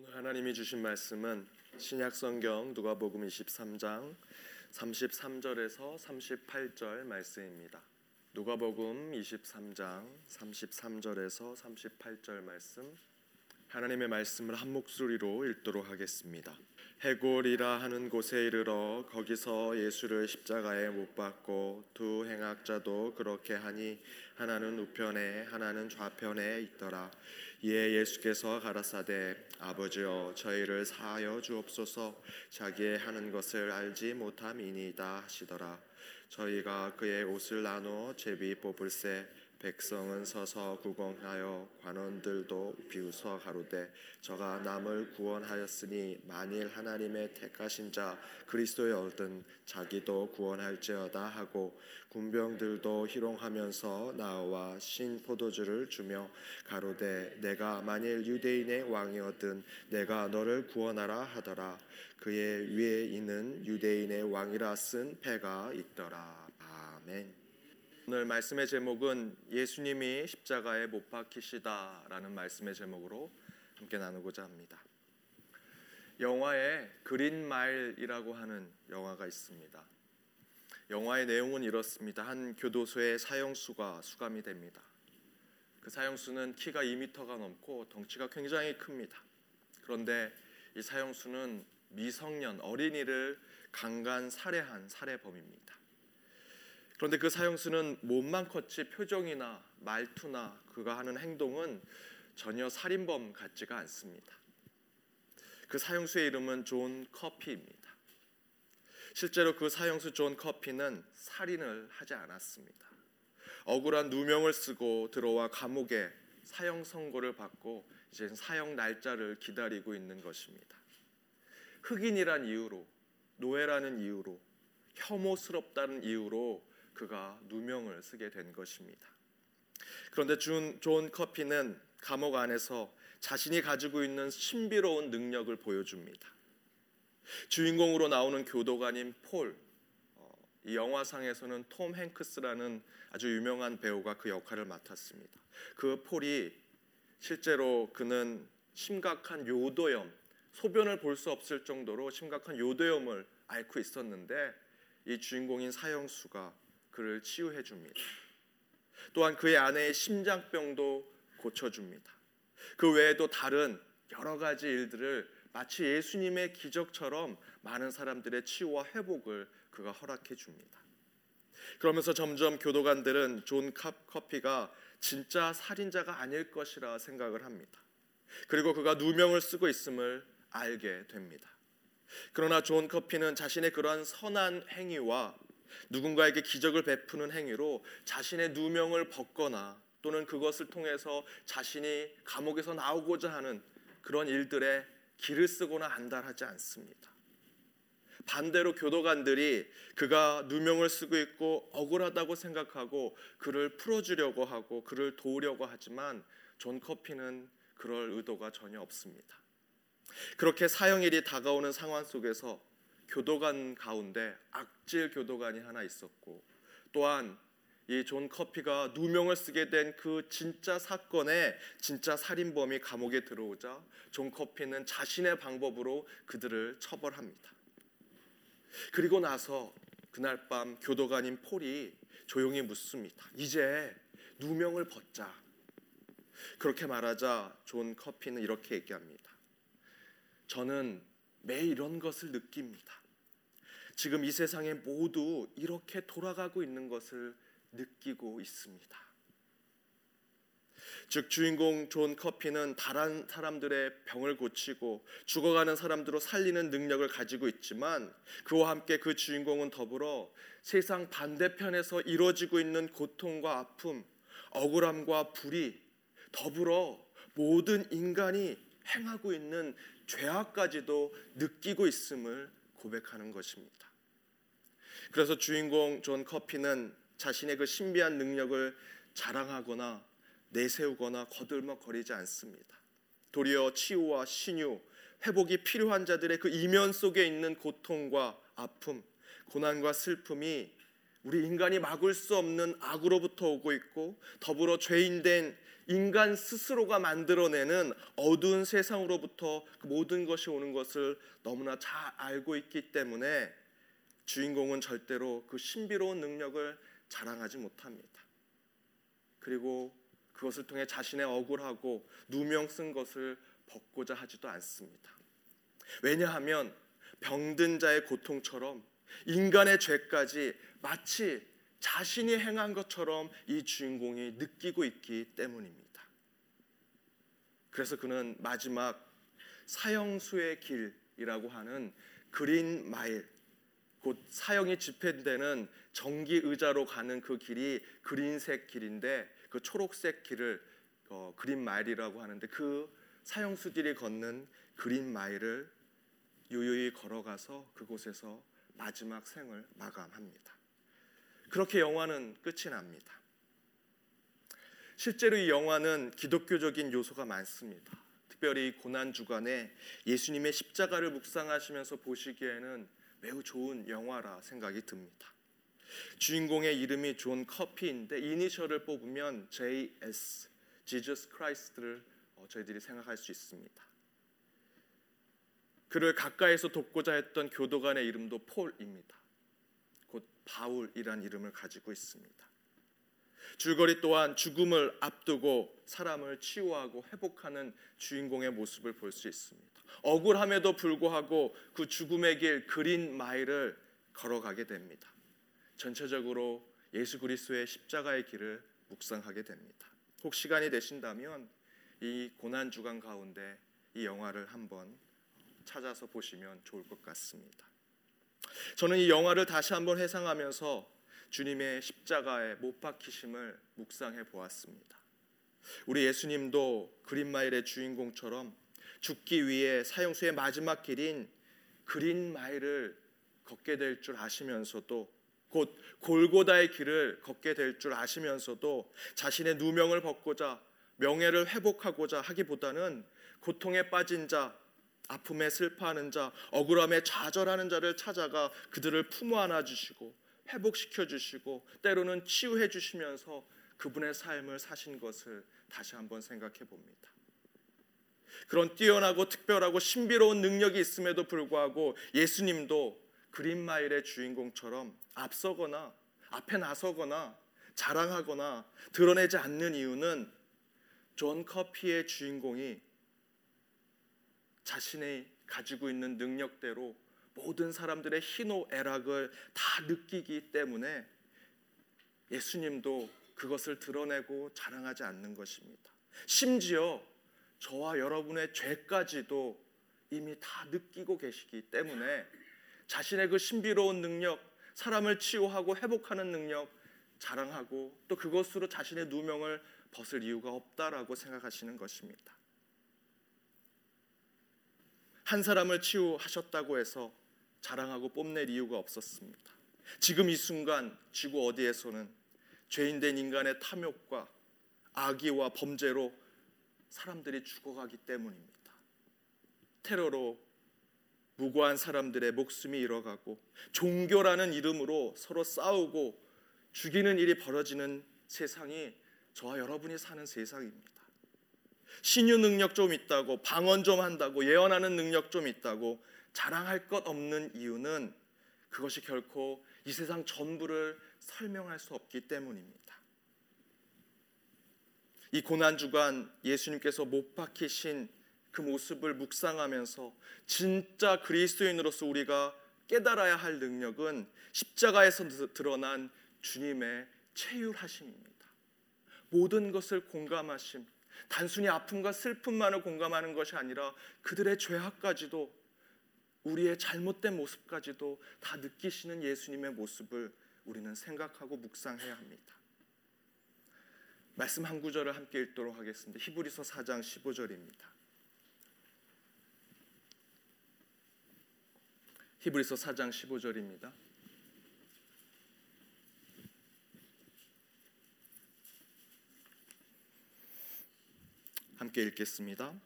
오늘 하나님이 주신 말씀은 신약 성경 누가복음 23장 33절에서 38절 말씀입니다. 누가복음 23장 33절에서 38절 말씀 하나님의 말씀을 한 목소리로 읽도록 하겠습니다. 해골이라 하는 곳에 이르러 거기서 예수를 십자가에 못 박고 두 행악자도 그렇게 하니 하나는 우편에 하나는 좌편에 있더라. 이에 예수께서 가라사대 아버지여 저희를 사하여 주옵소서 자기의 하는 것을 알지 못함이니이다 하시더라 저희가 그의 옷을 나누어 제비 뽑을새 백성은 서서 구경하여 관원들도 비웃어 가로되 저가 남을 구원하였으니 만일 하나님의 택하신 자 그리스도여든 자기도 구원할지어다 하고 군병들도 희롱하면서 나와 신 포도주를 주며 가로되 내가 만일 유대인의 왕이었든 내가 너를 구원하라 하더라 그의 위에 있는 유대인의 왕이라 쓴 패가 있더라 아멘. 오늘 말씀의 제목은 예수님이 십자가에 못 박히시다라는 말씀의 제목으로 함께 나누고자 합니다. 영화에 그린 마일이라고 하는 영화가 있습니다. 영화의 내용은 이렇습니다. 한 교도소의 사형수가 수감이 됩니다. 그 사형수는 키가 2m가 넘고 덩치가 굉장히 큽니다. 그런데 이 사형수는 미성년 어린이를 강간 살해한 살해범입니다. 그런데 그 사형수는 몸만 컸지 표정이나 말투나 그가 하는 행동은 전혀 살인범 같지가 않습니다. 그 사형수의 이름은 존 커피입니다. 실제로 그 사형수 존 커피는 살인을 하지 않았습니다. 억울한 누명을 쓰고 들어와 감옥에 사형 선고를 받고 이제 사형 날짜를 기다리고 있는 것입니다. 흑인이란 이유로 노예라는 이유로 혐오스럽다는 이유로 그가 누명을 쓰게 된 것입니다. 그런데 존, 존 커피는 감옥 안에서 자신이 가지고 있는 신비로운 능력을 보여줍니다. 주인공으로 나오는 교도관인 폴, 어, 이 영화상에서는 톰 행크스라는 아주 유명한 배우가 그 역할을 맡았습니다. 그 폴이 실제로 그는 심각한 요도염, 소변을 볼 수 없을 정도로 심각한 요도염을 앓고 있었는데 이 주인공인 사형수가 그를 치유해 줍니다. 또한 그의 아내의 심장병도 고쳐 줍니다. 그 외에도 다른 여러 가지 일들을 마치 예수님의 기적처럼 많은 사람들의 치유와 회복을 그가 허락해 줍니다. 그러면서 점점 교도관들은 존 커피가 진짜 살인자가 아닐 것이라 생각을 합니다. 그리고 그가 누명을 쓰고 있음을 알게 됩니다. 그러나 존 커피는 자신의 그러한 선한 행위와 누군가에게 기적을 베푸는 행위로 자신의 누명을 벗거나 또는 그것을 통해서 자신이 감옥에서 나오고자 하는 그런 일들에 기를 쓰거나 안달하지 않습니다. 반대로 교도관들이 그가 누명을 쓰고 있고 억울하다고 생각하고 그를 풀어주려고 하고 그를 도우려고 하지만 존 커피는 그럴 의도가 전혀 없습니다. 그렇게 사형일이 다가오는 상황 속에서 교도관 가운데 악질 교도관이 하나 있었고 또한 이 존 커피가 누명을 쓰게 된 그 진짜 사건에 진짜 살인범이 감옥에 들어오자 존 커피는 자신의 방법으로 그들을 처벌합니다. 그리고 나서 그날 밤 교도관인 폴이 조용히 묻습니다. 이제 누명을 벗자. 그렇게 말하자 존 커피는 이렇게 얘기합니다. 저는 매일 이런 것을 느낍니다. 지금 이 세상에 모두 이렇게 돌아가고 있는 것을 느끼고 있습니다. 즉 주인공 존 커피는 다른 사람들의 병을 고치고 죽어가는 사람들을 살리는 능력을 가지고 있지만 그와 함께 그 주인공은 더불어 세상 반대편에서 이루어지고 있는 고통과 아픔, 억울함과 불의 더불어 모든 인간이 행하고 있는 죄악까지도 느끼고 있음을 고백하는 것입니다. 그래서 주인공 존 커피는 자신의 그 신비한 능력을 자랑하거나 내세우거나 거들먹거리지 않습니다. 도리어 치유와 신유, 회복이 필요한 자들의 그 이면 속에 있는 고통과 아픔, 고난과 슬픔이 우리 인간이 막을 수 없는 악으로부터 오고 있고 더불어 죄인된 인간 스스로가 만들어내는 어두운 세상으로부터 그 모든 것이 오는 것을 너무나 잘 알고 있기 때문에 주인공은 절대로 그 신비로운 능력을 자랑하지 못합니다. 그리고 그것을 통해 자신의 억울하고 누명 쓴 것을 벗고자 하지도 않습니다. 왜냐하면 병든 자의 고통처럼 인간의 죄까지 마치 자신이 행한 것처럼 이 주인공이 느끼고 있기 때문입니다. 그래서 그는 마지막 사형수의 길이라고 하는 그린 마일 곧 사형이 집행되는 정기 의자로 가는 그 길이 그린색 길인데 그 초록색 길을 어, 그린 마일이라고 하는데 그 사형수들이 걷는 그린 마일을 유유히 걸어가서 그곳에서 마지막 생을 마감합니다. 그렇게 영화는 끝이 납니다. 실제로 이 영화는 기독교적인 요소가 많습니다. 특별히 고난 주간에 예수님의 십자가를 묵상하시면서 보시기에는 매우 좋은 영화라 생각이 듭니다. 주인공의 이름이 존 커피인데 이니셜을 뽑으면 JC, Jesus Christ를 어, 저희들이 생각할 수 있습니다. 그를 가까이서 돕고자 했던 교도관의 이름도 폴입니다. 곧 바울이란 이름을 가지고 있습니다. 줄거리 또한 죽음을 앞두고 사람을 치유하고 회복하는 주인공의 모습을 볼 수 있습니다. 억울함에도 불구하고 그 죽음의 길 그린 마일을 걸어가게 됩니다. 전체적으로 예수 그리스도의 십자가의 길을 묵상하게 됩니다. 혹 시간이 되신다면 이 고난 주간 가운데 이 영화를 한번 찾아서 보시면 좋을 것 같습니다. 저는 이 영화를 다시 한번 회상하면서 주님의 십자가의 못 박히심을 묵상해 보았습니다. 우리 예수님도 그린마일의 주인공처럼 죽기 위해 사형수의 마지막 길인 그린마일을 걷게 될 줄 아시면서도 곧 골고다의 길을 걷게 될 줄 아시면서도 자신의 누명을 벗고자 명예를 회복하고자 하기보다는 고통에 빠진 자, 아픔에 슬퍼하는 자, 억울함에 좌절하는 자를 찾아가 그들을 품어 안아 주시고 회복시켜 주시고 때로는 치유해 주시면서 그분의 삶을 사신 것을 다시 한번 생각해 봅니다. 그런 뛰어나고 특별하고 신비로운 능력이 있음에도 불구하고 예수님도 그린마일의 주인공처럼 앞서거나 앞에 나서거나 자랑하거나 드러내지 않는 이유는 존 커피의 주인공이 자신이 가지고 있는 능력대로 모든 사람들의 희노애락을 다 느끼기 때문에 예수님도 그것을 드러내고 자랑하지 않는 것입니다. 심지어 저와 여러분의 죄까지도 이미 다 느끼고 계시기 때문에 자신의 그 신비로운 능력, 사람을 치유하고 회복하는 능력 자랑하고 또 그것으로 자신의 누명을 벗을 이유가 없다라고 생각하시는 것입니다. 한 사람을 치유하셨다고 해서 자랑하고 뽐낼 이유가 없었습니다. 지금 이 순간 지구 어디에서는 죄인된 인간의 탐욕과 악의와 범죄로 사람들이 죽어가기 때문입니다. 테러로 무고한 사람들의 목숨이 잃어가고 종교라는 이름으로 서로 싸우고 죽이는 일이 벌어지는 세상이 저와 여러분이 사는 세상입니다. 신유 능력 좀 있다고 방언 좀 한다고 예언하는 능력 좀 있다고 자랑할 것 없는 이유는 그것이 결코 이 세상 전부를 설명할 수 없기 때문입니다. 이 고난 주간 예수님께서 못 박히신 그 모습을 묵상하면서 진짜 그리스도인으로서 우리가 깨달아야 할 능력은 십자가에서 드러난 주님의 체휼하심입니다. 모든 것을 공감하심, 단순히 아픔과 슬픔만을 공감하는 것이 아니라 그들의 죄악까지도 우리의 잘못된 모습까지도 다 느끼시는 예수님의 모습을 우리는 생각하고 묵상해야 합니다. 말씀 한 구절을 함께 읽도록 하겠습니다. 히브리서 4장 15절입니다. 히브리서 4장 15절입니다. 함께 읽겠습니다.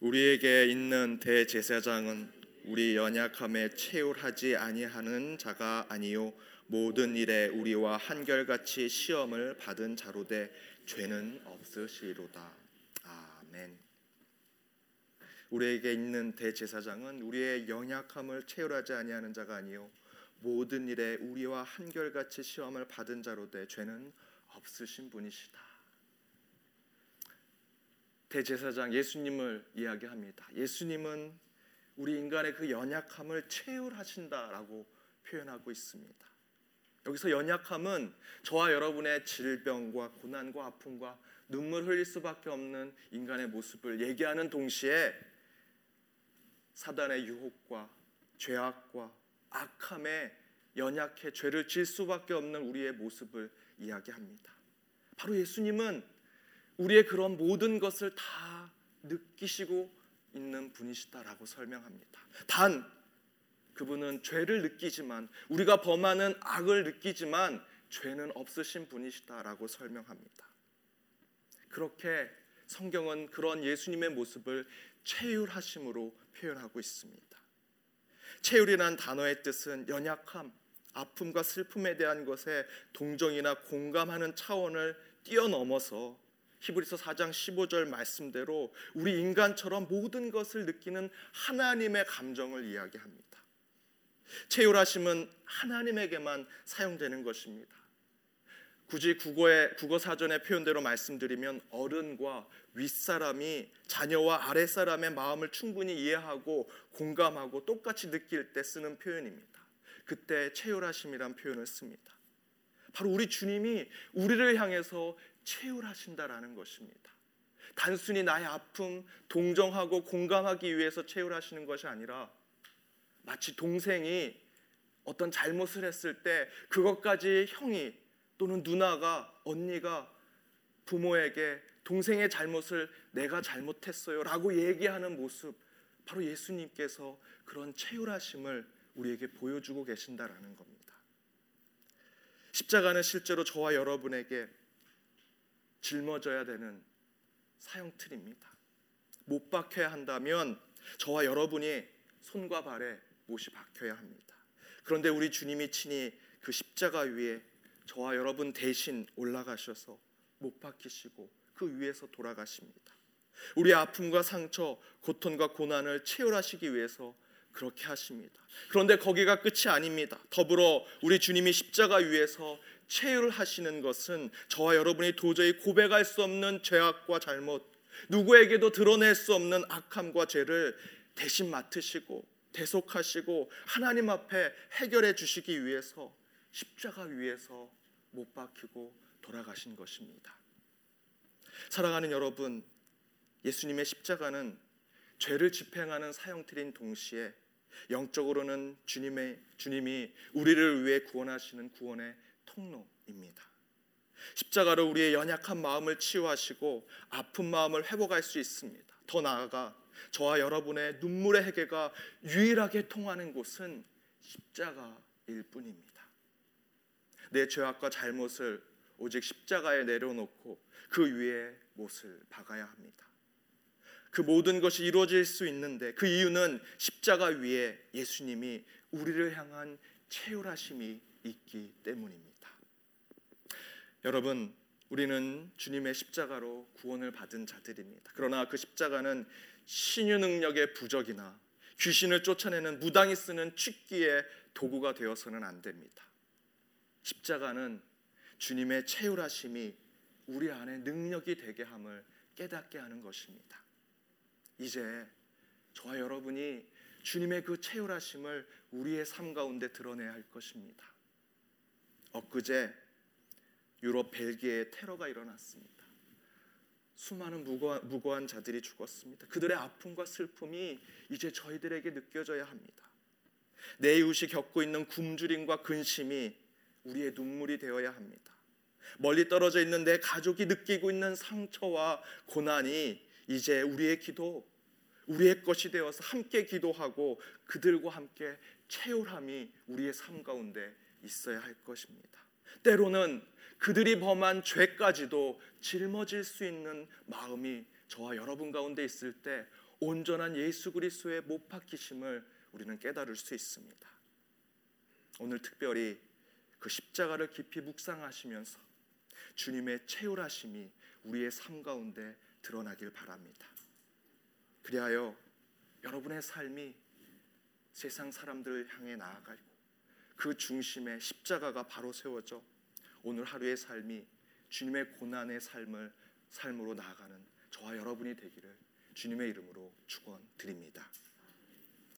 우리에게 있는 대제사장은 우리 연약함에 채울하지 아니하는 자가 아니요 모든 일에 우리와 한결같이 시험을 받은 자로되 죄는 없으시로다. 아멘. 우리에게 있는 대제사장은 우리의 연약함을 체휼하지 아니하는 자가 아니요 모든 일에 우리와 한결같이 시험을 받은 자로 돼 죄는 없으신 분이시다. 대제사장 예수님을 이야기합니다. 예수님은 우리 인간의 그 연약함을 체휼하신다라고 표현하고 있습니다. 여기서 연약함은 저와 여러분의 질병과 고난과 아픔과 눈물 흘릴 수밖에 없는 인간의 모습을 얘기하는 동시에 사단의 유혹과 죄악과 악함에 연약해 죄를 질 수밖에 없는 우리의 모습을 이야기합니다. 바로 예수님은 우리의 그런 모든 것을 다 느끼시고 있는 분이시다라고 설명합니다. 단 그분은 죄를 느끼지만 우리가 범하는 악을 느끼지만 죄는 없으신 분이시다라고 설명합니다. 그렇게 성경은 그런 예수님의 모습을 체휼하심으로 표현하고 있습니다. 체휼이란 단어의 뜻은 연약함, 아픔과 슬픔에 대한 것에 동정이나 공감하는 차원을 뛰어넘어서 히브리서 4장 15절 말씀대로 우리 인간처럼 모든 것을 느끼는 하나님의 감정을 이야기합니다. 체휼하심은 하나님에게만 사용되는 것입니다. 굳이 국어의 국어 사전의 표현대로 말씀드리면 어른과 윗사람이 자녀와 아랫사람의 마음을 충분히 이해하고 공감하고 똑같이 느낄 때 쓰는 표현입니다. 그때 체휼하심이란 표현을 씁니다. 바로 우리 주님이 우리를 향해서 체휼하신다라는 것입니다. 단순히 나의 아픔 동정하고 공감하기 위해서 체휼하시는 것이 아니라 마치 동생이 어떤 잘못을 했을 때 그것까지 형이 또는 누나가 언니가 부모에게 동생의 잘못을 내가 잘못했어요 라고 얘기하는 모습 바로 예수님께서 그런 체휼하심을 우리에게 보여주고 계신다라는 겁니다. 십자가는 실제로 저와 여러분에게 짊어져야 되는 사형 틀입니다. 못 박혀야 한다면 저와 여러분이 손과 발에 못이 박혀야 합니다. 그런데 우리 주님이 친히 그 십자가 위에 저와 여러분 대신 올라가셔서 못 박히시고 그 위에서 돌아가십니다. 우리 아픔과 상처, 고통과 고난을 체휼하시기 위해서 그렇게 하십니다. 그런데 거기가 끝이 아닙니다. 더불어 우리 주님이 십자가 위에서 체휼 하시는 것은 저와 여러분이 도저히 고백할 수 없는 죄악과 잘못, 누구에게도 드러낼 수 없는 악함과 죄를 대신 맡으시고 대속하시고 하나님 앞에 해결해 주시기 위해서 십자가 위에서 못 박히고 돌아가신 것입니다. 사랑하는 여러분, 예수님의 십자가는 죄를 집행하는 사형틀인 동시에 영적으로는 주님의 주님이 우리를 위해 구원하시는 구원의 통로입니다. 십자가로 우리의 연약한 마음을 치유하시고 아픈 마음을 회복할 수 있습니다. 더 나아가 저와 여러분의 눈물의 해계가 유일하게 통하는 곳은 십자가일 뿐입니다. 내 죄악과 잘못을 오직 십자가에 내려놓고 그 위에 못을 박아야 합니다. 그 모든 것이 이루어질 수 있는데 그 이유는 십자가 위에 예수님이 우리를 향한 체휼하심이 있기 때문입니다. 여러분, 우리는 주님의 십자가로 구원을 받은 자들입니다. 그러나 그 십자가는 신유 능력의 부적이나 귀신을 쫓아내는 무당이 쓰는 취기의 도구가 되어서는 안 됩니다. 십자가는 주님의 체휼하심이 우리 안에 능력이 되게 함을 깨닫게 하는 것입니다. 이제 저와 여러분이 주님의 그 체휼하심을 우리의 삶 가운데 드러내야 할 것입니다. 엊그제 유럽 벨기에에 테러가 일어났습니다. 수많은 무고한, 무고한 자들이 죽었습니다. 그들의 아픔과 슬픔이 이제 저희들에게 느껴져야 합니다. 내 이웃이 겪고 있는 굶주림과 근심이 우리의 눈물이 되어야 합니다. 멀리 떨어져 있는 내 가족이 느끼고 있는 상처와 고난이 이제 우리의 기도, 우리의 것이 되어서 함께 기도하고 그들과 함께 체휼함이 우리의 삶 가운데 있어야 할 것입니다. 때로는 그들이 범한 죄까지도 짊어질 수 있는 마음이 저와 여러분 가운데 있을 때 온전한 예수 그리스도의 못 박히심을 우리는 깨달을 수 있습니다. 오늘 특별히 그 십자가를 깊이 묵상하시면서 주님의 채울하심이 우리의 삶 가운데 드러나길 바랍니다. 그리하여 여러분의 삶이 세상 사람들을 향해 나아가고 그 중심에 십자가가 바로 세워져 오늘 하루의 삶이 주님의 고난의 삶을 삶으로 나아가는 저와 여러분이 되기를 주님의 이름으로 축원드립니다.